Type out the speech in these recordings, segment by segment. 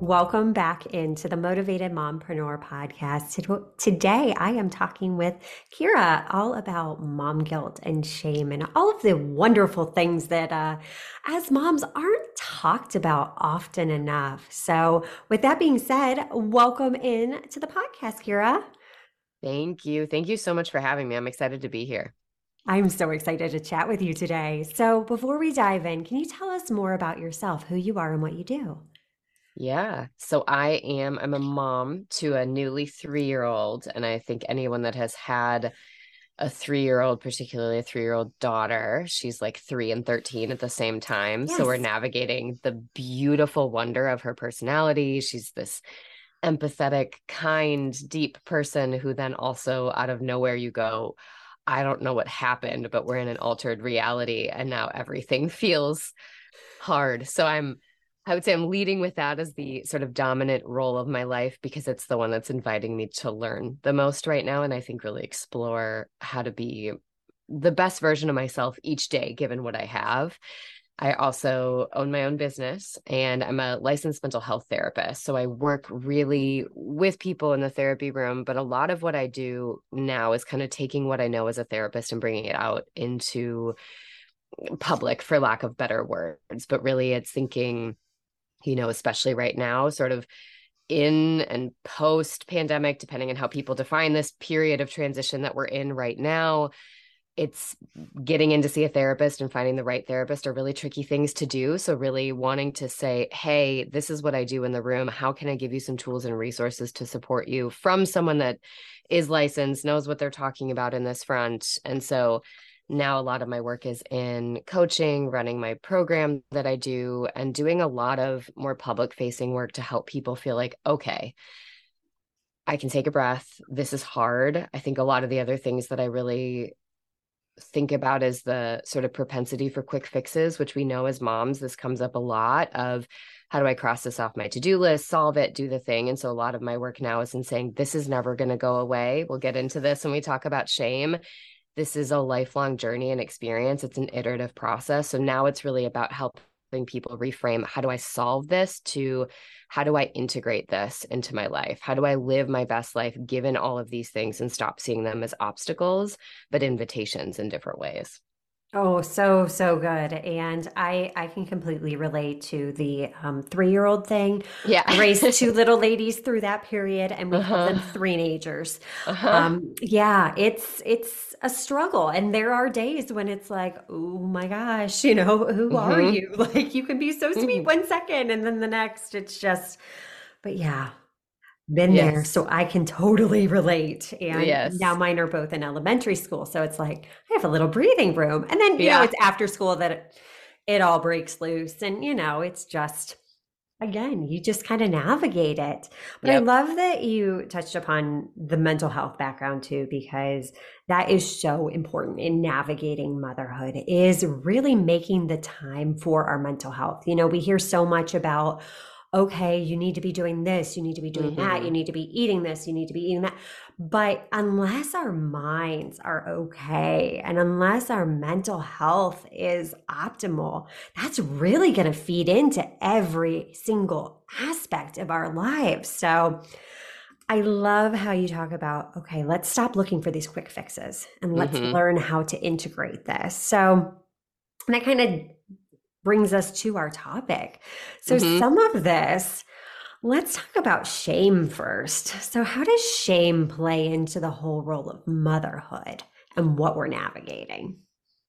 Welcome back into the Motivated Mompreneur podcast. Today, I am talking with Kyira all about mom guilt and shame and all of the wonderful things that, uh, as moms, aren't talked about often enough. So, with that being said, welcome in to the podcast, Kyira. Thank you. Thank you so much for having me. I'm excited to be here. I'm so excited to chat with you today. So, before we dive in, can you tell us more about yourself, who you are, and what you do? Yeah. So I am, I'm a mom to a newly three year old. And I think anyone that has had a three year old, particularly a three year old daughter, she's like three and 13 at the same time. Yes. So we're navigating the beautiful wonder of her personality. She's this empathetic, kind, deep person who then also out of nowhere you go, I don't know what happened, but we're in an altered reality and now everything feels hard. So I'm I would say I'm leading with that as the sort of dominant role of my life because it's the one that's inviting me to learn the most right now. And I think really explore how to be the best version of myself each day, given what I have. I also own my own business and I'm a licensed mental health therapist. So I work really with people in the therapy room. But a lot of what I do now is kind of taking what I know as a therapist and bringing it out into public, for lack of better words. But really, it's thinking you know, especially right now, sort of in and post pandemic, depending on how people define this period of transition that we're in right now. It's getting in to see a therapist and finding the right therapist are really tricky things to do. So, really wanting to say, hey, this is what I do in the room. How can I give you some tools and resources to support you from someone that is licensed, knows what they're talking about in this front? And so, now a lot of my work is in coaching, running my program that I do, and doing a lot of more public facing work to help people feel like, okay, I can take a breath. This is hard. I think a lot of the other things that I really think about is the sort of propensity for quick fixes, which we know as moms, this comes up a lot of how do I cross this off my to do list, solve it, do the thing. And so a lot of my work now is in saying, this is never going to go away. We'll get into this when we talk about shame this is a lifelong journey and experience. It's an iterative process. So now it's really about helping people reframe how do I solve this to how do I integrate this into my life? How do I live my best life given all of these things and stop seeing them as obstacles, but invitations in different ways? Oh, so so good, and I I can completely relate to the um, three year old thing. Yeah, I raised two little ladies through that period, and we uh-huh. call them three-nagers. Uh-huh. Um, yeah, it's it's a struggle, and there are days when it's like, oh my gosh, you know, who mm-hmm. are you? Like you can be so sweet mm-hmm. one second, and then the next, it's just. But yeah, been yes. there so i can totally relate and yes. now mine are both in elementary school so it's like i have a little breathing room and then you yeah. know it's after school that it, it all breaks loose and you know it's just again you just kind of navigate it but yep. i love that you touched upon the mental health background too because that is so important in navigating motherhood is really making the time for our mental health you know we hear so much about okay, you need to be doing this, you need to be doing mm-hmm. that, you need to be eating this, you need to be eating that. But unless our minds are okay and unless our mental health is optimal, that's really going to feed into every single aspect of our lives. So, I love how you talk about, okay, let's stop looking for these quick fixes and let's mm-hmm. learn how to integrate this. So, that kind of brings us to our topic. So, mm-hmm. some of this, let's talk about shame first. So, how does shame play into the whole role of motherhood and what we're navigating?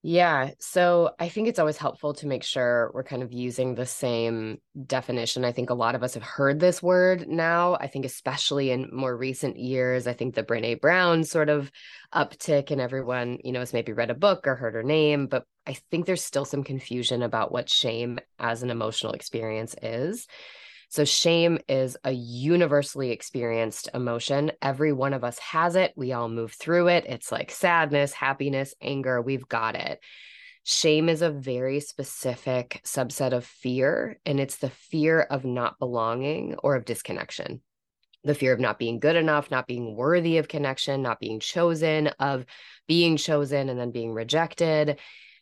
Yeah. So I think it's always helpful to make sure we're kind of using the same definition. I think a lot of us have heard this word now. I think, especially in more recent years, I think the Brene Brown sort of uptick and everyone, you know, has maybe read a book or heard her name. But I think there's still some confusion about what shame as an emotional experience is. So, shame is a universally experienced emotion. Every one of us has it. We all move through it. It's like sadness, happiness, anger. We've got it. Shame is a very specific subset of fear, and it's the fear of not belonging or of disconnection. The fear of not being good enough, not being worthy of connection, not being chosen, of being chosen and then being rejected.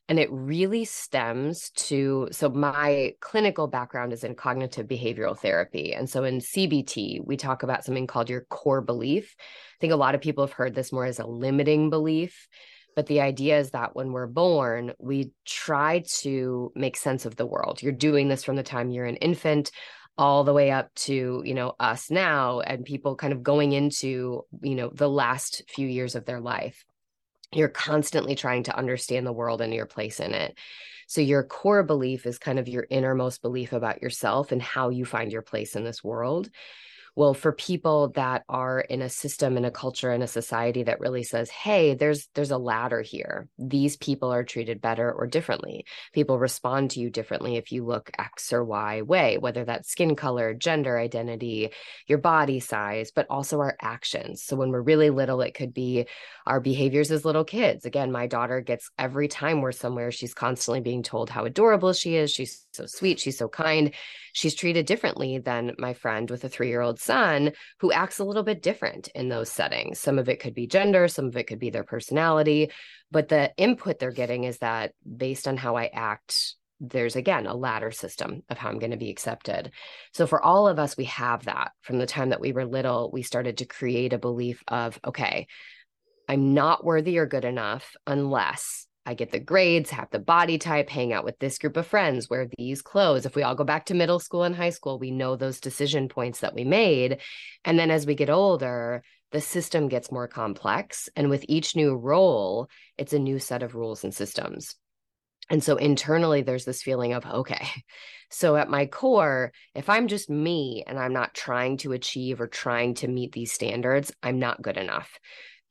And it really stems to so my clinical background is in cognitive behavioral therapy. And so in CBT, we talk about something called your core belief. I think a lot of people have heard this more as a limiting belief. But the idea is that when we're born, we try to make sense of the world. You're doing this from the time you're an infant all the way up to you know us now and people kind of going into you know the last few years of their life you're constantly trying to understand the world and your place in it. So, your core belief is kind of your innermost belief about yourself and how you find your place in this world well for people that are in a system and a culture and a society that really says hey there's there's a ladder here. These people are treated better or differently. People respond to you differently if you look x or y way whether that's skin color gender identity your body size but also our actions. So when we're really little it could be our behaviors as little kids. Again my daughter gets every time we're somewhere she's constantly being told how adorable she is. She's so sweet. She's so kind. She's treated differently than my friend with a 3-year-old son who acts a little bit different in those settings. Some of it could be gender, some of it could be their personality, but the input they're getting is that based on how I act, there's again a ladder system of how I'm going to be accepted. So for all of us, we have that from the time that we were little, we started to create a belief of, okay, I'm not worthy or good enough unless I get the grades, have the body type, hang out with this group of friends, wear these clothes. If we all go back to middle school and high school, we know those decision points that we made. And then as we get older, the system gets more complex. And with each new role, it's a new set of rules and systems. And so internally, there's this feeling of, okay, so at my core, if I'm just me and I'm not trying to achieve or trying to meet these standards, I'm not good enough.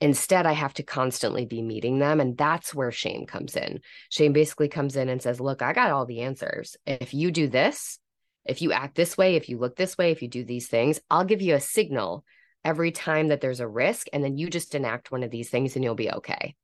Instead, I have to constantly be meeting them. And that's where shame comes in. Shame basically comes in and says, Look, I got all the answers. If you do this, if you act this way, if you look this way, if you do these things, I'll give you a signal every time that there's a risk. And then you just enact one of these things and you'll be okay.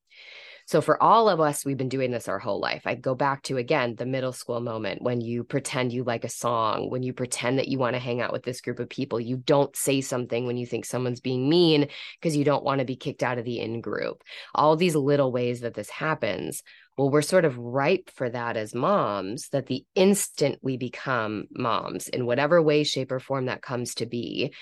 So for all of us, we've been doing this our whole life. I go back to again the middle school moment when you pretend you like a song, when you pretend that you want to hang out with this group of people. You don't say something when you think someone's being mean because you don't want to be kicked out of the in group. All these little ways that this happens. Well, we're sort of ripe for that as moms, that the instant we become moms, in whatever way, shape, or form that comes to be,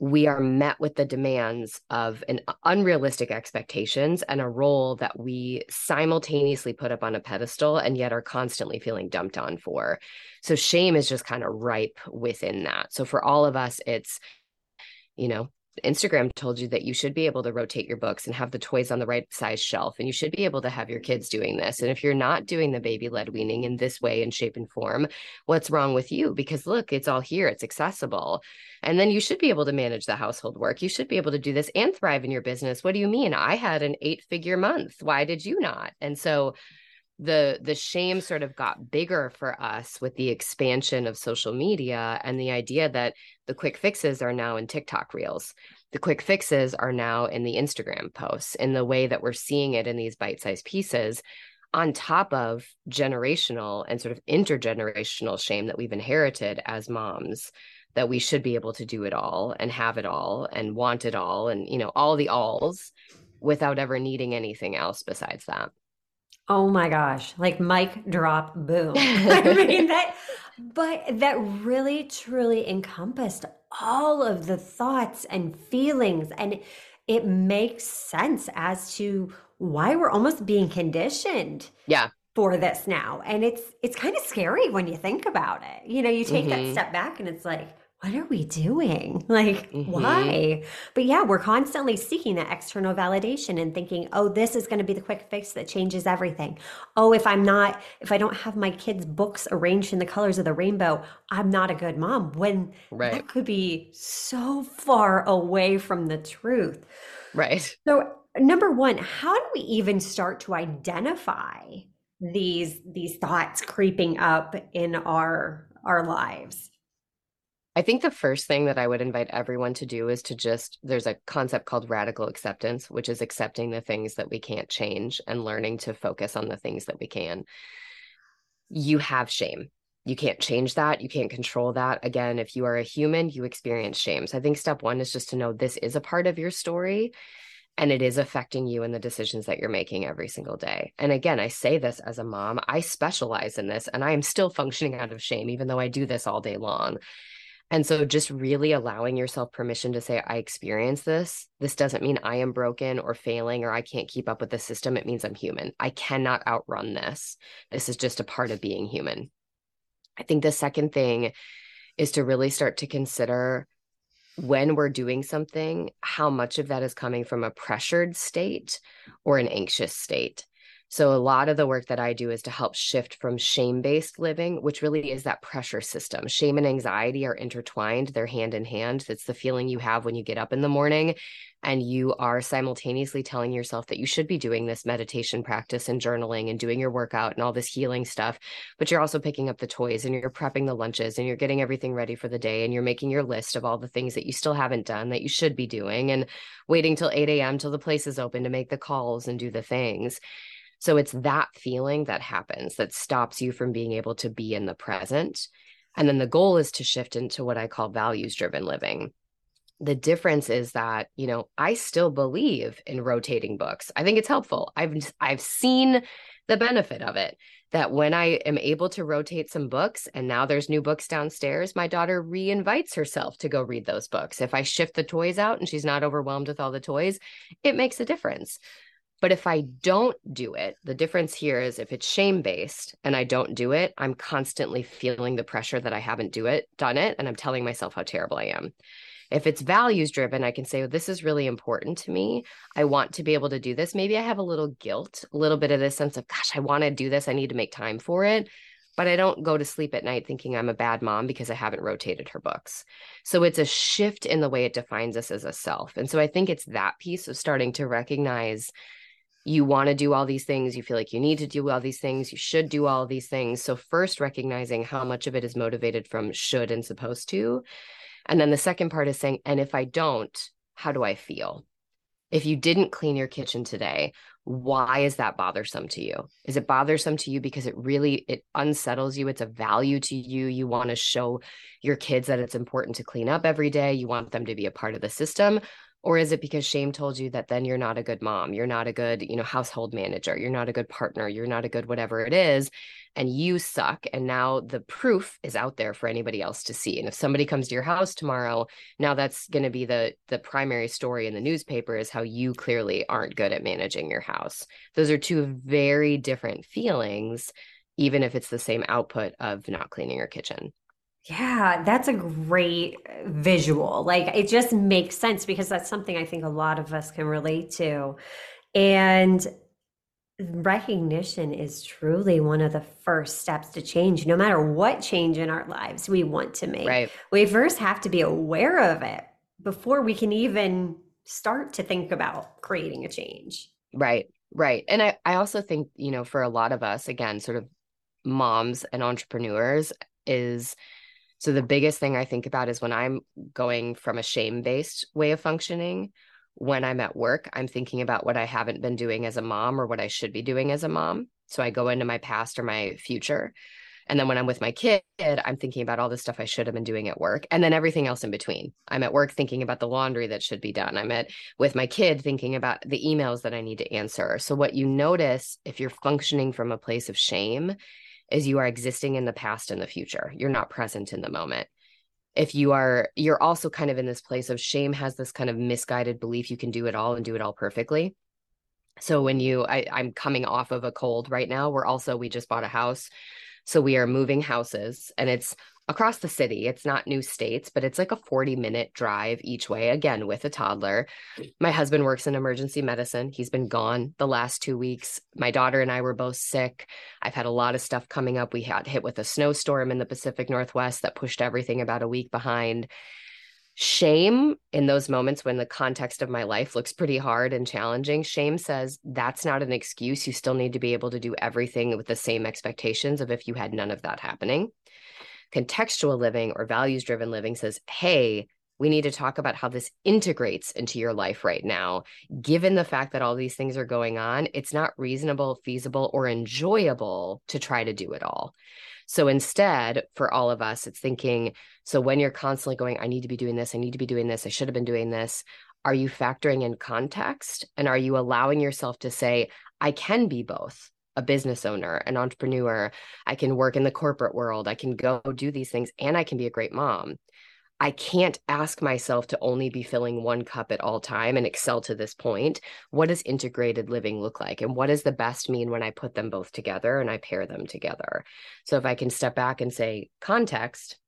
we are met with the demands of an unrealistic expectations and a role that we simultaneously put up on a pedestal and yet are constantly feeling dumped on for. So shame is just kind of ripe within that. So for all of us, it's, you know, Instagram told you that you should be able to rotate your books and have the toys on the right size shelf, and you should be able to have your kids doing this. And if you're not doing the baby led weaning in this way and shape and form, what's wrong with you? Because look, it's all here, it's accessible. And then you should be able to manage the household work. You should be able to do this and thrive in your business. What do you mean? I had an eight figure month. Why did you not? And so, the the shame sort of got bigger for us with the expansion of social media and the idea that the quick fixes are now in TikTok reels. The quick fixes are now in the Instagram posts in the way that we're seeing it in these bite-sized pieces on top of generational and sort of intergenerational shame that we've inherited as moms that we should be able to do it all and have it all and want it all and you know all the alls without ever needing anything else besides that Oh my gosh, like mic drop boom. I mean that but that really truly encompassed all of the thoughts and feelings and it makes sense as to why we're almost being conditioned. Yeah. For this now. And it's it's kind of scary when you think about it. You know, you take mm-hmm. that step back and it's like, what are we doing? Like, mm-hmm. why? But yeah, we're constantly seeking that external validation and thinking, oh, this is going to be the quick fix that changes everything. Oh, if I'm not, if I don't have my kids' books arranged in the colors of the rainbow, I'm not a good mom. When right. that could be so far away from the truth. Right. So, number one, how do we even start to identify these these thoughts creeping up in our our lives? I think the first thing that I would invite everyone to do is to just, there's a concept called radical acceptance, which is accepting the things that we can't change and learning to focus on the things that we can. You have shame. You can't change that. You can't control that. Again, if you are a human, you experience shame. So I think step one is just to know this is a part of your story and it is affecting you and the decisions that you're making every single day. And again, I say this as a mom, I specialize in this and I am still functioning out of shame, even though I do this all day long. And so just really allowing yourself permission to say, I experience this. This doesn't mean I am broken or failing or I can't keep up with the system. It means I'm human. I cannot outrun this. This is just a part of being human. I think the second thing is to really start to consider when we're doing something, how much of that is coming from a pressured state or an anxious state. So, a lot of the work that I do is to help shift from shame based living, which really is that pressure system. Shame and anxiety are intertwined, they're hand in hand. It's the feeling you have when you get up in the morning and you are simultaneously telling yourself that you should be doing this meditation practice and journaling and doing your workout and all this healing stuff. But you're also picking up the toys and you're prepping the lunches and you're getting everything ready for the day and you're making your list of all the things that you still haven't done that you should be doing and waiting till 8 a.m. till the place is open to make the calls and do the things. So it's that feeling that happens that stops you from being able to be in the present. And then the goal is to shift into what I call values driven living. The difference is that, you know, I still believe in rotating books. I think it's helpful. I've I've seen the benefit of it that when I am able to rotate some books and now there's new books downstairs, my daughter re-invites herself to go read those books. If I shift the toys out and she's not overwhelmed with all the toys, it makes a difference. But if I don't do it, the difference here is if it's shame based and I don't do it, I'm constantly feeling the pressure that I haven't do it, done it, and I'm telling myself how terrible I am. If it's values driven, I can say, well, this is really important to me. I want to be able to do this. Maybe I have a little guilt, a little bit of this sense of, gosh, I want to do this. I need to make time for it. But I don't go to sleep at night thinking I'm a bad mom because I haven't rotated her books. So it's a shift in the way it defines us as a self. And so I think it's that piece of starting to recognize you want to do all these things you feel like you need to do all these things you should do all these things. So first recognizing how much of it is motivated from should and supposed to. And then the second part is saying and if i don't how do i feel? If you didn't clean your kitchen today why is that bothersome to you? Is it bothersome to you because it really it unsettles you? It's a value to you. You want to show your kids that it's important to clean up every day. You want them to be a part of the system or is it because shame told you that then you're not a good mom you're not a good you know household manager you're not a good partner you're not a good whatever it is and you suck and now the proof is out there for anybody else to see and if somebody comes to your house tomorrow now that's going to be the the primary story in the newspaper is how you clearly aren't good at managing your house. Those are two very different feelings even if it's the same output of not cleaning your kitchen yeah, that's a great visual. Like it just makes sense because that's something I think a lot of us can relate to. And recognition is truly one of the first steps to change, no matter what change in our lives we want to make. Right. We first have to be aware of it before we can even start to think about creating a change. Right. Right. And I, I also think, you know, for a lot of us, again, sort of moms and entrepreneurs, is so the biggest thing I think about is when I'm going from a shame based way of functioning, when I'm at work, I'm thinking about what I haven't been doing as a mom or what I should be doing as a mom. So I go into my past or my future. And then when I'm with my kid, I'm thinking about all the stuff I should have been doing at work and then everything else in between. I'm at work thinking about the laundry that should be done. I'm at with my kid thinking about the emails that I need to answer. So what you notice if you're functioning from a place of shame is you are existing in the past and the future. You're not present in the moment. If you are, you're also kind of in this place of shame, has this kind of misguided belief you can do it all and do it all perfectly. So when you, I, I'm coming off of a cold right now. We're also, we just bought a house. So we are moving houses and it's across the city. It's not new states, but it's like a 40 minute drive each way, again, with a toddler. My husband works in emergency medicine. He's been gone the last two weeks. My daughter and I were both sick. I've had a lot of stuff coming up. We had hit with a snowstorm in the Pacific Northwest that pushed everything about a week behind. Shame in those moments when the context of my life looks pretty hard and challenging, shame says that's not an excuse. You still need to be able to do everything with the same expectations of if you had none of that happening. Contextual living or values driven living says, hey, we need to talk about how this integrates into your life right now. Given the fact that all these things are going on, it's not reasonable, feasible, or enjoyable to try to do it all. So instead, for all of us, it's thinking so when you're constantly going, I need to be doing this, I need to be doing this, I should have been doing this. Are you factoring in context? And are you allowing yourself to say, I can be both? a business owner, an entrepreneur. I can work in the corporate world. I can go do these things and I can be a great mom. I can't ask myself to only be filling one cup at all time and excel to this point. What does integrated living look like? And what does the best mean when I put them both together and I pair them together? So if I can step back and say, context,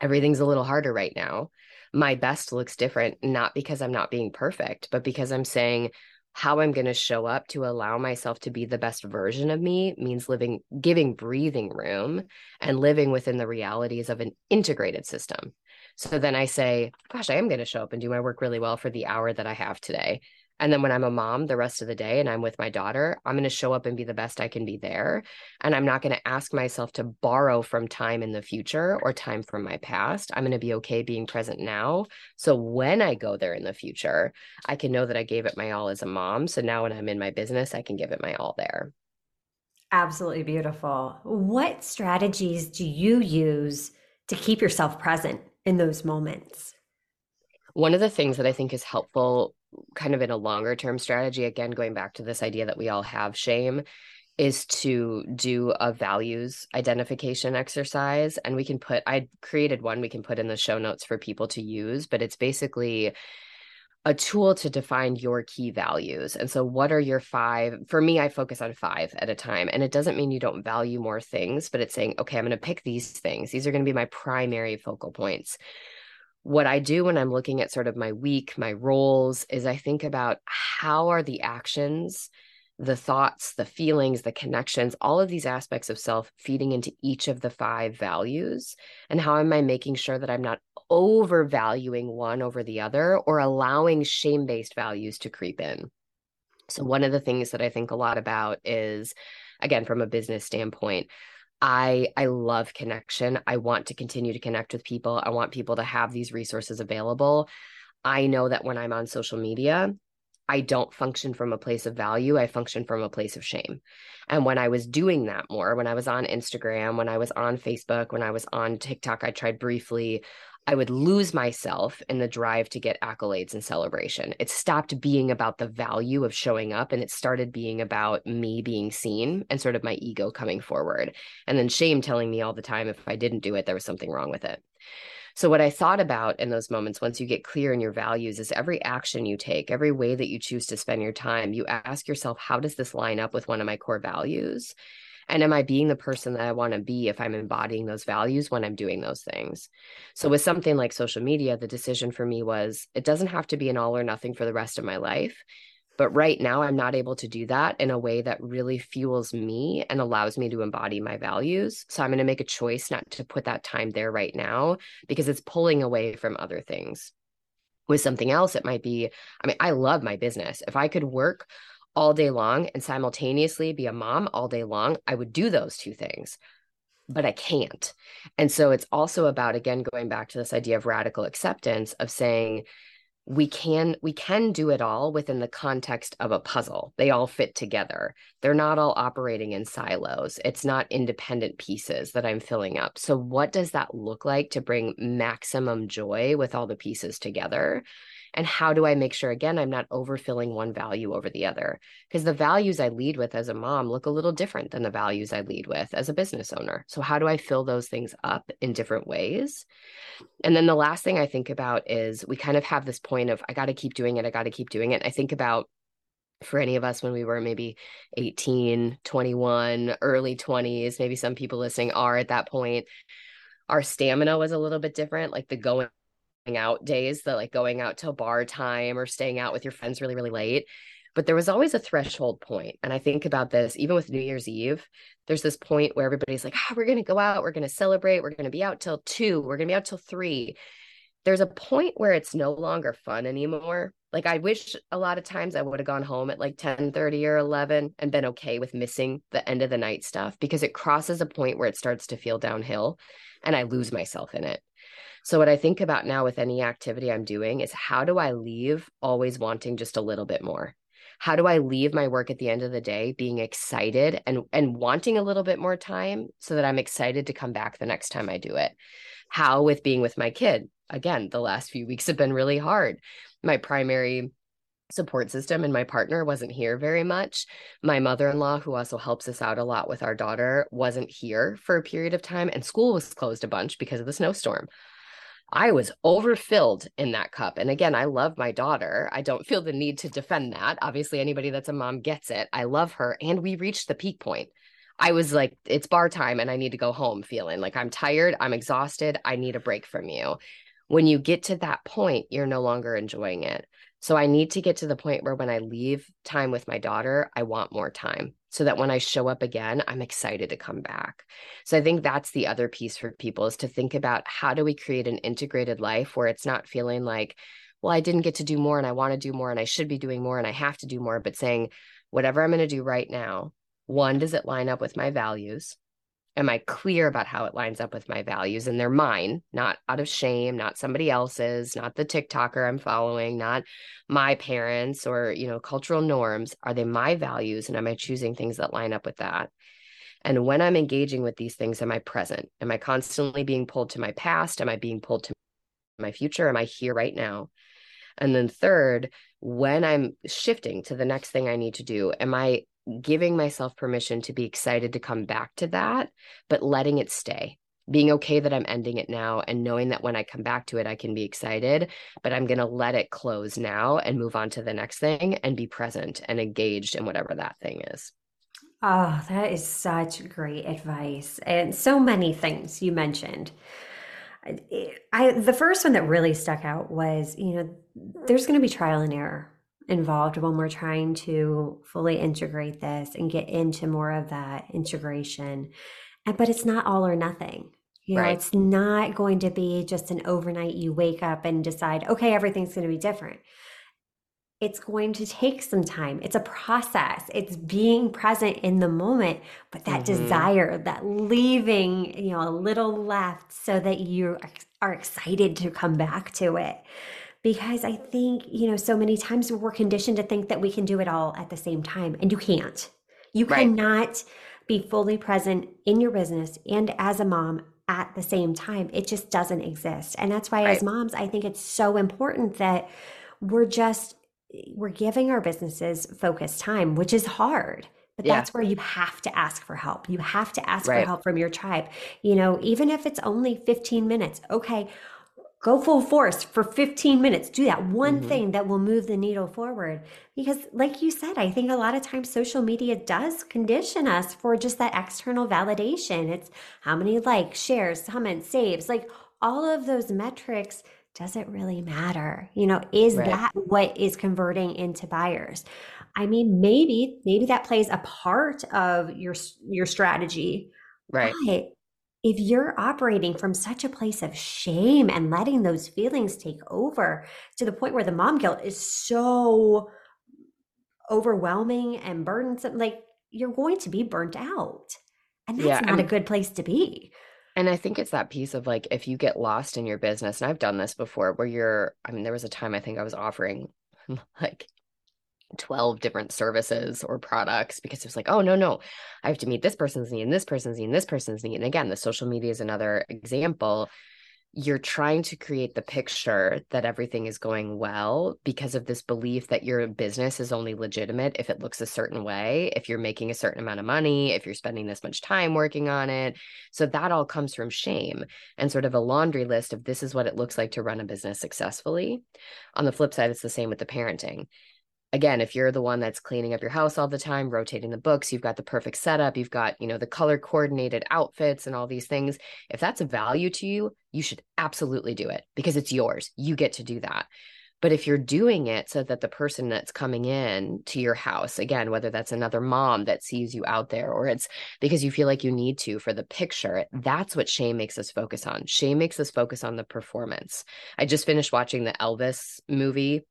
everything's a little harder right now. My best looks different, not because I'm not being perfect, but because I'm saying, how I'm going to show up to allow myself to be the best version of me means living, giving breathing room and living within the realities of an integrated system. So then I say, gosh, I am going to show up and do my work really well for the hour that I have today. And then when I'm a mom the rest of the day and I'm with my daughter, I'm going to show up and be the best I can be there. And I'm not going to ask myself to borrow from time in the future or time from my past. I'm going to be okay being present now. So when I go there in the future, I can know that I gave it my all as a mom. So now when I'm in my business, I can give it my all there. Absolutely beautiful. What strategies do you use to keep yourself present in those moments? One of the things that I think is helpful kind of in a longer term strategy, again, going back to this idea that we all have shame, is to do a values identification exercise. And we can put, I created one we can put in the show notes for people to use, but it's basically a tool to define your key values. And so, what are your five? For me, I focus on five at a time. And it doesn't mean you don't value more things, but it's saying, okay, I'm going to pick these things. These are going to be my primary focal points what I do when I'm looking at sort of my week, my roles, is I think about how are the actions, the thoughts, the feelings, the connections, all of these aspects of self feeding into each of the five values? And how am I making sure that I'm not overvaluing one over the other or allowing shame based values to creep in? So, one of the things that I think a lot about is, again, from a business standpoint, I I love connection. I want to continue to connect with people. I want people to have these resources available. I know that when I'm on social media, I don't function from a place of value. I function from a place of shame. And when I was doing that more, when I was on Instagram, when I was on Facebook, when I was on TikTok, I tried briefly. I would lose myself in the drive to get accolades and celebration. It stopped being about the value of showing up and it started being about me being seen and sort of my ego coming forward. And then shame telling me all the time if I didn't do it, there was something wrong with it. So, what I thought about in those moments, once you get clear in your values, is every action you take, every way that you choose to spend your time, you ask yourself, how does this line up with one of my core values? And am I being the person that I want to be if I'm embodying those values when I'm doing those things? So, with something like social media, the decision for me was it doesn't have to be an all or nothing for the rest of my life. But right now, I'm not able to do that in a way that really fuels me and allows me to embody my values. So I'm going to make a choice not to put that time there right now because it's pulling away from other things. With something else, it might be I mean, I love my business. If I could work all day long and simultaneously be a mom all day long, I would do those two things, but I can't. And so it's also about, again, going back to this idea of radical acceptance of saying, we can we can do it all within the context of a puzzle. They all fit together. They're not all operating in silos. It's not independent pieces that i'm filling up. So what does that look like to bring maximum joy with all the pieces together and how do I make sure, again, I'm not overfilling one value over the other? Because the values I lead with as a mom look a little different than the values I lead with as a business owner. So, how do I fill those things up in different ways? And then the last thing I think about is we kind of have this point of, I got to keep doing it. I got to keep doing it. I think about for any of us when we were maybe 18, 21, early 20s, maybe some people listening are at that point. Our stamina was a little bit different, like the going out days, the like going out till bar time or staying out with your friends really, really late. But there was always a threshold point. And I think about this even with New Year's Eve, there's this point where everybody's like, oh, we're going to go out, we're going to celebrate, we're going to be out till two, we're going to be out till three. There's a point where it's no longer fun anymore. Like I wish a lot of times I would have gone home at like 10 30 or 11 and been okay with missing the end of the night stuff because it crosses a point where it starts to feel downhill and I lose myself in it. So, what I think about now with any activity I'm doing is how do I leave always wanting just a little bit more? How do I leave my work at the end of the day being excited and, and wanting a little bit more time so that I'm excited to come back the next time I do it? How with being with my kid? Again, the last few weeks have been really hard. My primary support system and my partner wasn't here very much. My mother-in-law who also helps us out a lot with our daughter wasn't here for a period of time and school was closed a bunch because of the snowstorm. I was overfilled in that cup. And again, I love my daughter. I don't feel the need to defend that. Obviously, anybody that's a mom gets it. I love her. And we reached the peak point. I was like, it's bar time and I need to go home feeling like I'm tired. I'm exhausted. I need a break from you. When you get to that point, you're no longer enjoying it. So I need to get to the point where when I leave time with my daughter, I want more time so that when I show up again, I'm excited to come back. So I think that's the other piece for people is to think about how do we create an integrated life where it's not feeling like, well, I didn't get to do more and I want to do more and I should be doing more and I have to do more, but saying, whatever I'm going to do right now, one, does it line up with my values? Am I clear about how it lines up with my values? And they're mine, not out of shame, not somebody else's, not the TikToker I'm following, not my parents or, you know, cultural norms. Are they my values? And am I choosing things that line up with that? And when I'm engaging with these things, am I present? Am I constantly being pulled to my past? Am I being pulled to my future? Am I here right now? And then third, when I'm shifting to the next thing I need to do, am I giving myself permission to be excited to come back to that, but letting it stay. Being okay that I'm ending it now and knowing that when I come back to it, I can be excited, but I'm going to let it close now and move on to the next thing and be present and engaged in whatever that thing is. Oh, that is such great advice. And so many things you mentioned. I, I the first one that really stuck out was, you know, there's going to be trial and error involved when we're trying to fully integrate this and get into more of that integration. But it's not all or nothing. You know, right. it's not going to be just an overnight you wake up and decide, okay, everything's going to be different. It's going to take some time. It's a process. It's being present in the moment, but that mm-hmm. desire, that leaving, you know, a little left so that you are excited to come back to it because I think, you know, so many times we're conditioned to think that we can do it all at the same time, and you can't. You right. cannot be fully present in your business and as a mom at the same time. It just doesn't exist. And that's why, right. as moms, I think it's so important that we're just we're giving our businesses focused time, which is hard. But yeah. that's where you have to ask for help. You have to ask right. for help from your tribe. You know, even if it's only 15 minutes. Okay, go full force for 15 minutes. Do that one mm-hmm. thing that will move the needle forward. Because like you said i think a lot of times social media does condition us for just that external validation. It's how many likes shares comments saves like all of those metrics does it really matter? You know is right. that what is converting into buyers? I mean maybe maybe that plays a part of your your strategy right if you're operating from such a place of shame and letting those feelings take over to the point where the mom guilt is so overwhelming and burdensome, like you're going to be burnt out. And that's yeah, not a good place to be. And I think it's that piece of like, if you get lost in your business, and I've done this before where you're, I mean, there was a time I think I was offering like 12 different services or products because it was like, oh, no, no, I have to meet this person's need and this person's need and this person's need. And again, the social media is another example. You're trying to create the picture that everything is going well because of this belief that your business is only legitimate if it looks a certain way, if you're making a certain amount of money, if you're spending this much time working on it. So that all comes from shame and sort of a laundry list of this is what it looks like to run a business successfully. On the flip side, it's the same with the parenting again if you're the one that's cleaning up your house all the time rotating the books you've got the perfect setup you've got you know the color coordinated outfits and all these things if that's a value to you you should absolutely do it because it's yours. You get to do that. But if you're doing it so that the person that's coming in to your house again whether that's another mom that sees you out there or it's because you feel like you need to for the picture that's what shame makes us focus on. Shame makes us focus on the performance. I just finished watching the elvis movie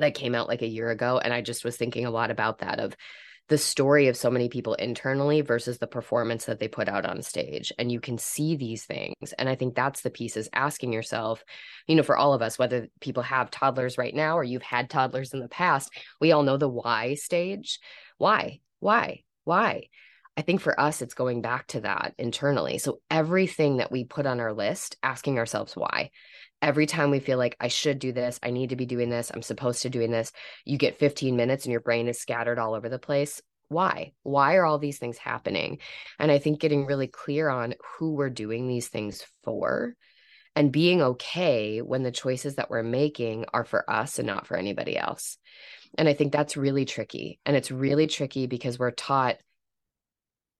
that came out like a year ago and i just was thinking a lot about that of the story of so many people internally versus the performance that they put out on stage. And you can see these things. And I think that's the piece is asking yourself, you know, for all of us, whether people have toddlers right now or you've had toddlers in the past, we all know the why stage. Why? Why? Why? I think for us, it's going back to that internally. So everything that we put on our list, asking ourselves why. Every time we feel like I should do this, I need to be doing this, I'm supposed to doing this, you get 15 minutes and your brain is scattered all over the place. Why? Why are all these things happening? And I think getting really clear on who we're doing these things for and being okay when the choices that we're making are for us and not for anybody else. And I think that's really tricky. And it's really tricky because we're taught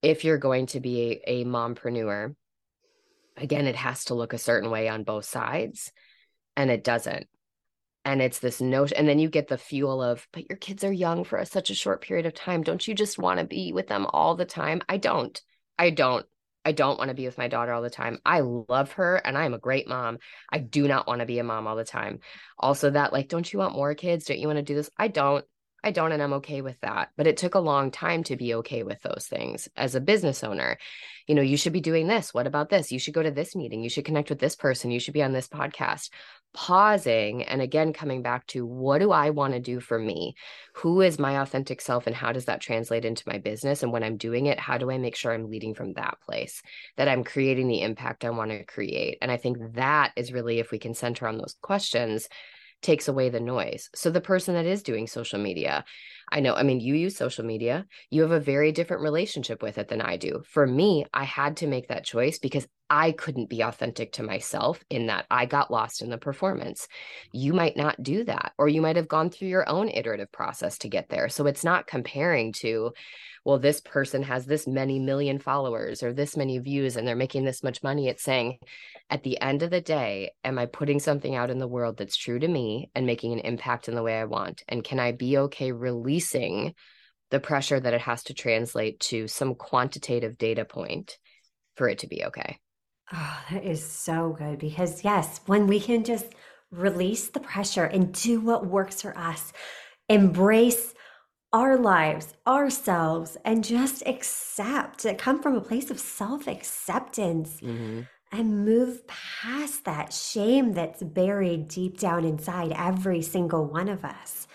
if you're going to be a, a mompreneur, again, it has to look a certain way on both sides, and it doesn't. And it's this notion, and then you get the fuel of, but your kids are young for a, such a short period of time. Don't you just want to be with them all the time? I don't. I don't. I don't want to be with my daughter all the time. I love her and I'm a great mom. I do not want to be a mom all the time. Also, that like, don't you want more kids? Don't you want to do this? I don't. I don't, and I'm okay with that. But it took a long time to be okay with those things as a business owner. You know, you should be doing this. What about this? You should go to this meeting. You should connect with this person. You should be on this podcast. Pausing and again coming back to what do I want to do for me? Who is my authentic self and how does that translate into my business? And when I'm doing it, how do I make sure I'm leading from that place, that I'm creating the impact I want to create? And I think that is really, if we can center on those questions, takes away the noise. So the person that is doing social media, I know, I mean, you use social media, you have a very different relationship with it than I do. For me, I had to make that choice because I couldn't be authentic to myself in that I got lost in the performance. You might not do that, or you might have gone through your own iterative process to get there. So it's not comparing to, well, this person has this many million followers or this many views and they're making this much money. It's saying, at the end of the day, am I putting something out in the world that's true to me and making an impact in the way I want? And can I be okay releasing the pressure that it has to translate to some quantitative data point for it to be okay? Oh, that is so good because, yes, when we can just release the pressure and do what works for us, embrace our lives, ourselves, and just accept, come from a place of self acceptance. Mm-hmm and move past that shame that's buried deep down inside every single one of us.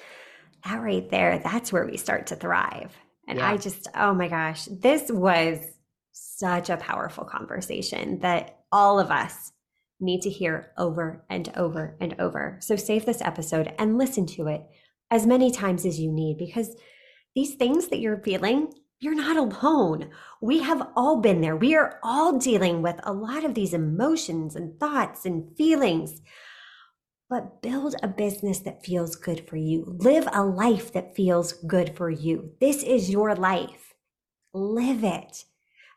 That right there, that's where we start to thrive. And yeah. I just, oh my gosh, this was such a powerful conversation that all of us need to hear over and over and over. So save this episode and listen to it as many times as you need because these things that you're feeling, you're not alone. We have all been there. We are all dealing with a lot of these emotions and thoughts and feelings. But build a business that feels good for you. Live a life that feels good for you. This is your life. Live it.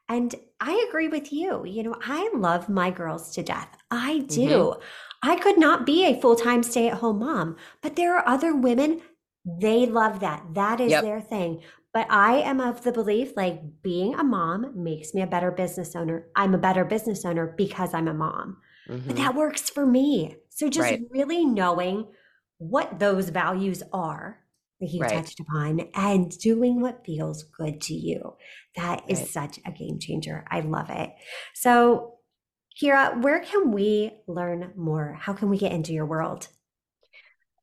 And I agree with you. You know, I love my girls to death. I do. Mm-hmm. I could not be a full time stay at home mom, but there are other women, they love that. That is yep. their thing. But I am of the belief like being a mom makes me a better business owner. I'm a better business owner because I'm a mom. Mm-hmm. But that works for me. So just right. really knowing what those values are that you right. touched upon and doing what feels good to you. That is right. such a game changer. I love it. So, Kyira, where can we learn more? How can we get into your world?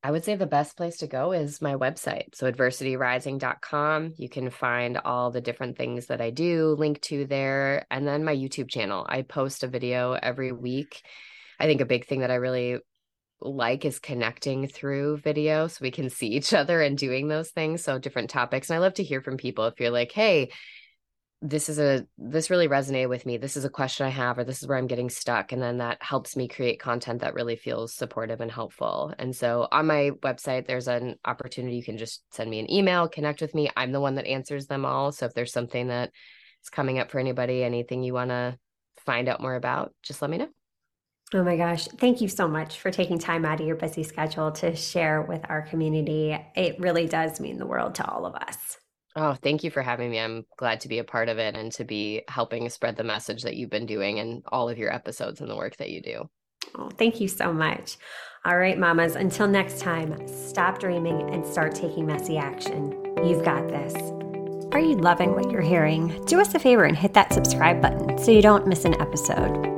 I would say the best place to go is my website. So, adversityrising.com. You can find all the different things that I do linked to there. And then my YouTube channel. I post a video every week. I think a big thing that I really like is connecting through video so we can see each other and doing those things. So, different topics. And I love to hear from people if you're like, hey, this is a this really resonated with me. This is a question i have or this is where i'm getting stuck. And then that helps me create content that really feels supportive and helpful. And so on my website there's an opportunity you can just send me an email connect with me. I'm the one that answers them all. So if there's something that is coming up for anybody anything you want to find out more about just let me know Oh my gosh. Thank you so much for taking time out of your busy schedule to share with our community. It really does mean the world to all of us. Oh, thank you for having me. I'm glad to be a part of it and to be helping spread the message that you've been doing and all of your episodes and the work that you do. Oh, thank you so much. All right, mamas, until next time, stop dreaming and start taking messy action. You've got this. Are you loving what you're hearing? Do us a favor and hit that subscribe button so you don't miss an episode.